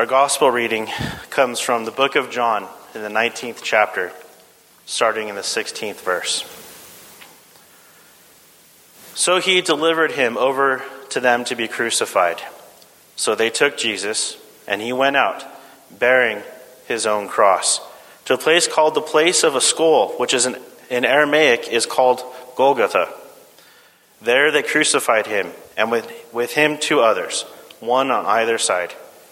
Our gospel reading comes from the book of John in the 19th chapter, starting in the 16th verse. So he delivered him over to them to be crucified. So they took Jesus, and he went out, bearing his own cross, to a place called the place of a skull, which is in, in Aramaic is called Golgotha. There they crucified him, and with, with him two others, one on either side,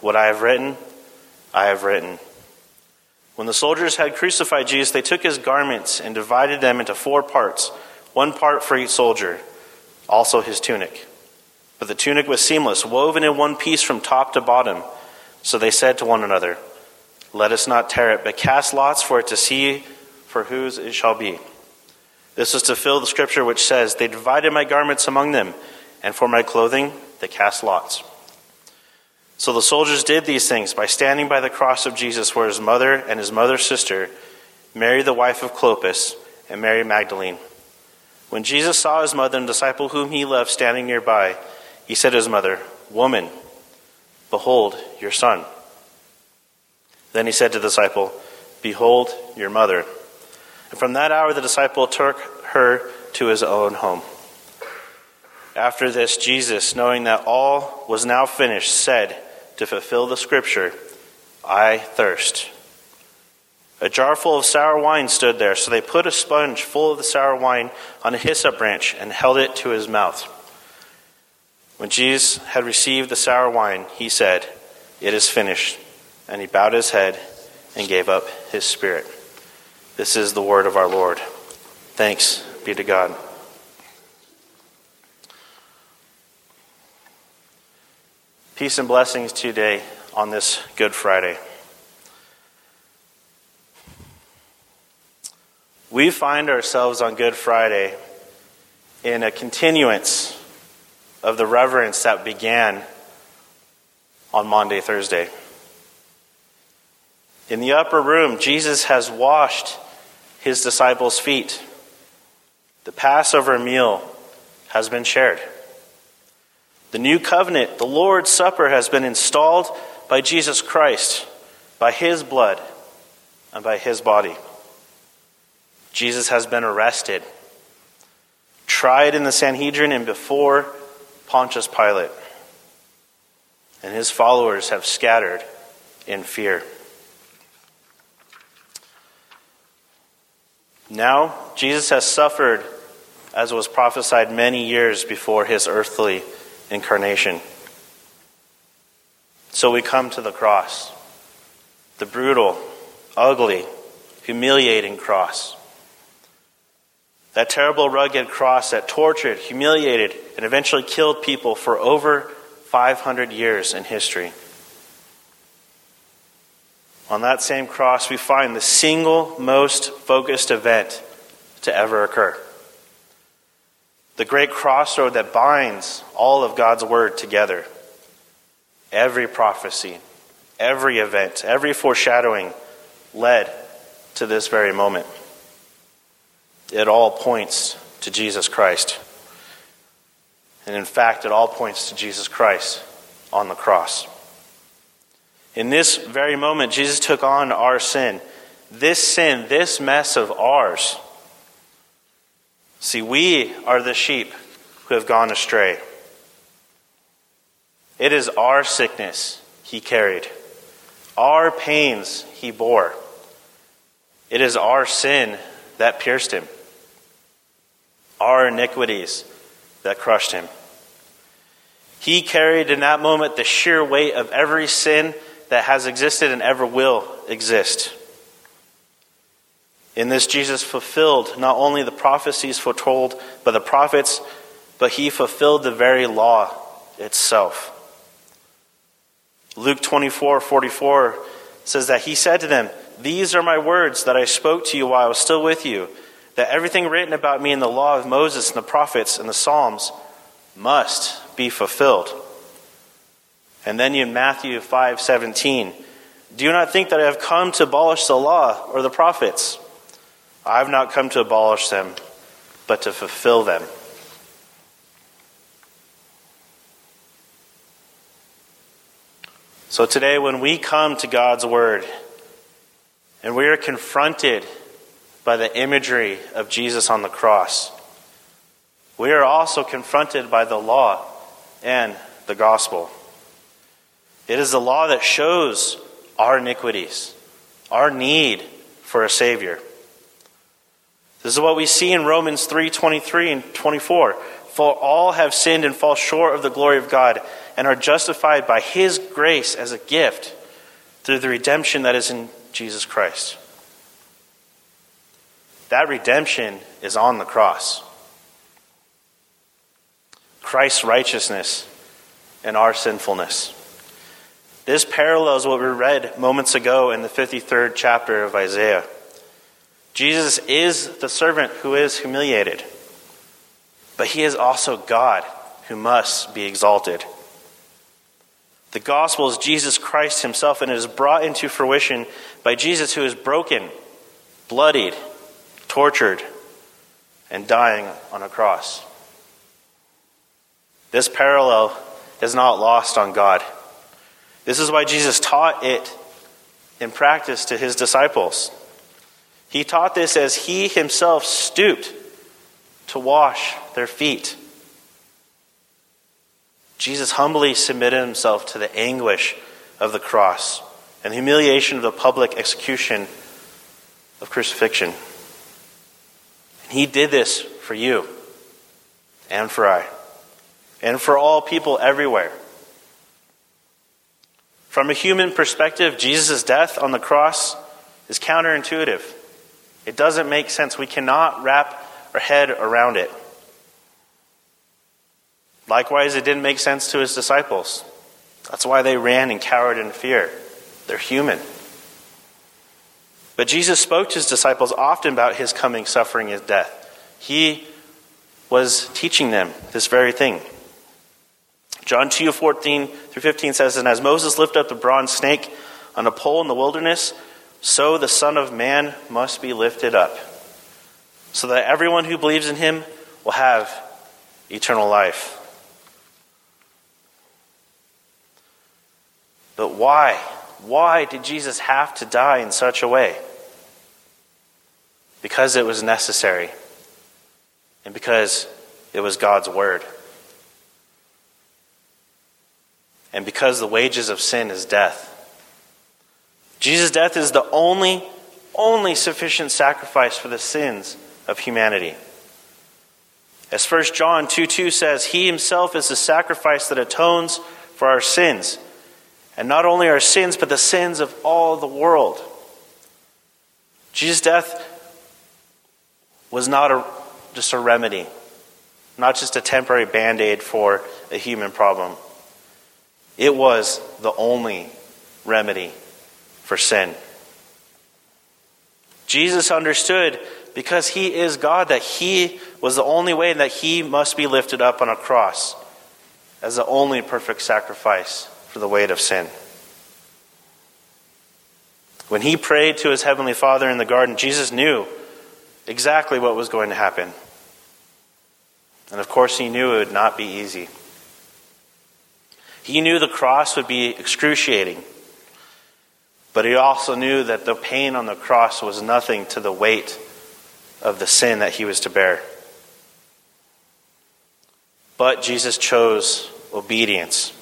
What I have written, I have written. When the soldiers had crucified Jesus, they took his garments and divided them into four parts, one part for each soldier, also his tunic. But the tunic was seamless, woven in one piece from top to bottom. So they said to one another, Let us not tear it, but cast lots for it to see for whose it shall be. This was to fill the scripture which says, They divided my garments among them, and for my clothing they cast lots. So the soldiers did these things by standing by the cross of Jesus where his mother and his mother's sister, Mary the wife of Clopas, and Mary Magdalene. When Jesus saw his mother and disciple whom he loved standing nearby, he said to his mother, Woman, behold your son. Then he said to the disciple, Behold your mother. And from that hour the disciple took her to his own home. After this, Jesus, knowing that all was now finished, said, to fulfill the scripture, I thirst. A jar full of sour wine stood there, so they put a sponge full of the sour wine on a hyssop branch and held it to his mouth. When Jesus had received the sour wine, he said, It is finished. And he bowed his head and gave up his spirit. This is the word of our Lord. Thanks be to God. Peace and blessings today on this Good Friday. We find ourselves on Good Friday in a continuance of the reverence that began on Maundy, Thursday. In the upper room, Jesus has washed his disciples' feet. The Passover meal has been shared. The new covenant, the Lord's Supper, has been installed by Jesus Christ, by his blood, and by his body. Jesus has been arrested, tried in the Sanhedrin and before Pontius Pilate, and his followers have scattered in fear. Now, Jesus has suffered as was prophesied many years before his earthly incarnation. So we come to the cross, the brutal, ugly, humiliating cross. That terrible, rugged cross that tortured, humiliated, and eventually killed people for over 500 years in history. On that same cross, we find the single most focused event to ever occur the great crossroad that binds all of God's Word together. Every prophecy, every event, every foreshadowing led to this very moment. It all points to Jesus Christ. And in fact, it all points to Jesus Christ on the cross. In this very moment, Jesus took on our sin. This sin, this mess of ours See, we are the sheep who have gone astray. It is our sickness he carried, our pains he bore. It is our sin that pierced him, our iniquities that crushed him. He carried in that moment the sheer weight of every sin that has existed and ever will exist. In this, Jesus fulfilled not only the prophecies foretold by the prophets, but he fulfilled the very law itself. Luke 24 44 says that he said to them, These are my words that I spoke to you while I was still with you, that everything written about me in the law of Moses and the prophets and the Psalms must be fulfilled. And then in Matthew 5 17, do you not think that I have come to abolish the law or the prophets? I have not come to abolish them, but to fulfill them. So today, when we come to God's Word and we are confronted by the imagery of Jesus on the cross, we are also confronted by the law and the gospel. It is the law that shows our iniquities, our need for a Savior. This is what we see in Romans 3 23 and 24. For all have sinned and fall short of the glory of God and are justified by His grace as a gift through the redemption that is in Jesus Christ. That redemption is on the cross. Christ's righteousness and our sinfulness. This parallels what we read moments ago in the 53rd chapter of Isaiah. Jesus is the servant who is humiliated, but he is also God who must be exalted. The gospel is Jesus Christ himself, and it is brought into fruition by Jesus, who is broken, bloodied, tortured, and dying on a cross. This parallel is not lost on God. This is why Jesus taught it in practice to his disciples. He taught this as he himself stooped to wash their feet. Jesus humbly submitted himself to the anguish of the cross and the humiliation of the public execution of crucifixion. And he did this for you and for I and for all people everywhere. From a human perspective, Jesus' death on the cross is counterintuitive. It doesn't make sense. We cannot wrap our head around it. Likewise, it didn't make sense to his disciples. That's why they ran and cowered in fear. They're human. But Jesus spoke to his disciples often about his coming suffering his death. He was teaching them this very thing. John 2 14 through 15 says, And as Moses lifted up the bronze snake on a pole in the wilderness, so the Son of Man must be lifted up, so that everyone who believes in him will have eternal life. But why? Why did Jesus have to die in such a way? Because it was necessary, and because it was God's word. And because the wages of sin is death. Jesus' death is the only, only sufficient sacrifice for the sins of humanity. As 1 John 2 2 says, He himself is the sacrifice that atones for our sins and not only our sins, but the sins of all the world. Jesus' death was not a, just a remedy, not just a temporary band aid for a human problem. It was the only remedy for sin. Jesus understood because he is God that he was the only way and that he must be lifted up on a cross as the only perfect sacrifice for the weight of sin. When he prayed to his heavenly Father in the garden, Jesus knew exactly what was going to happen. And of course, he knew it would not be easy. He knew the cross would be excruciating, but he also knew that the pain on the cross was nothing to the weight of the sin that he was to bear. But Jesus chose obedience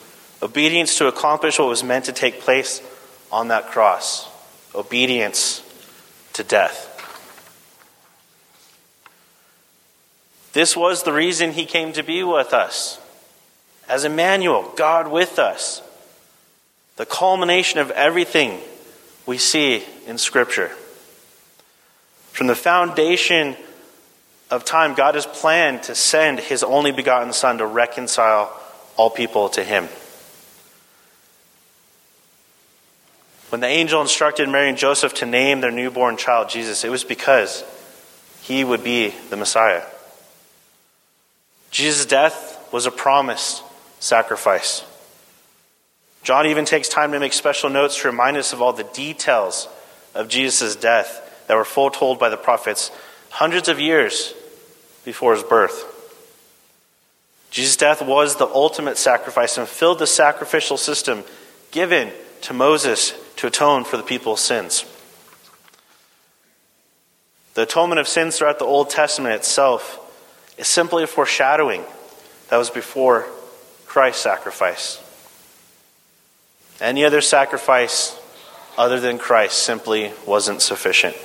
obedience to accomplish what was meant to take place on that cross obedience to death. This was the reason he came to be with us. As Emmanuel, God with us. The culmination of everything we see in Scripture. From the foundation of time, God has planned to send his only begotten Son to reconcile all people to him. When the angel instructed Mary and Joseph to name their newborn child Jesus, it was because he would be the Messiah. Jesus' death was a promised sacrifice. John even takes time to make special notes to remind us of all the details of Jesus' death that were foretold by the prophets hundreds of years before his birth. Jesus' death was the ultimate sacrifice and filled the sacrificial system given to Moses to atone for the people's sins. The atonement of sins throughout the Old Testament itself is simply a foreshadowing that was before Christ's sacrifice. Any other sacrifice other than Christ simply wasn't sufficient.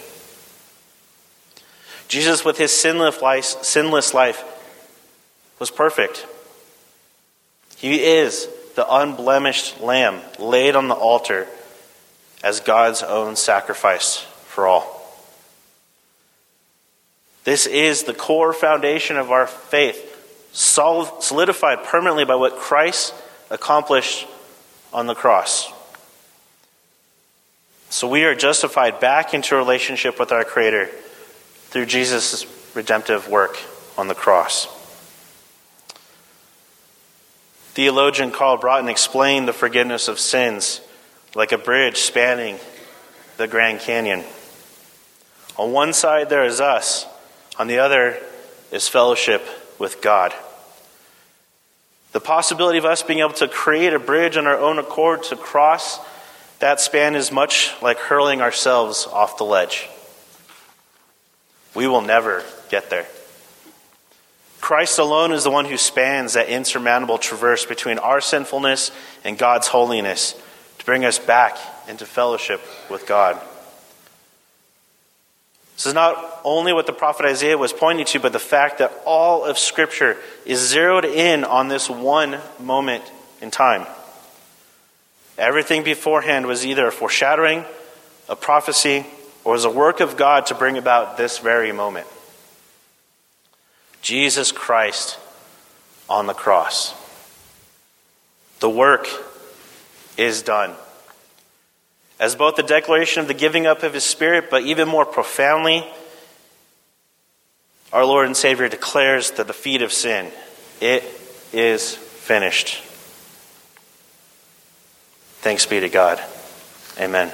Jesus, with his sinless life, sinless life, was perfect. He is the unblemished lamb laid on the altar as God's own sacrifice for all. This is the core foundation of our faith, solidified permanently by what Christ accomplished on the cross. So we are justified back into relationship with our Creator through Jesus' redemptive work on the cross. Theologian Carl Braaten explained the forgiveness of sins like a bridge spanning the Grand Canyon. On one side, there is us, on the other is fellowship with God. The possibility of us being able to create a bridge on our own accord to cross that span is much like hurling ourselves off the ledge. We will never get there. Christ alone is the one who spans that insurmountable traverse between our sinfulness and God's holiness to bring us back into fellowship with God. This is not only what the prophet Isaiah was pointing to, but the fact that all of Scripture is zeroed in on this one moment in time. Everything beforehand was either a foreshadowing, a prophecy, or was a work of God to bring about this very moment. Jesus Christ on the cross. The work is done as both the declaration of the giving up of his spirit, but even more profoundly, our Lord and Savior declares that the defeat of sin. It is finished. Thanks be to God. Amen.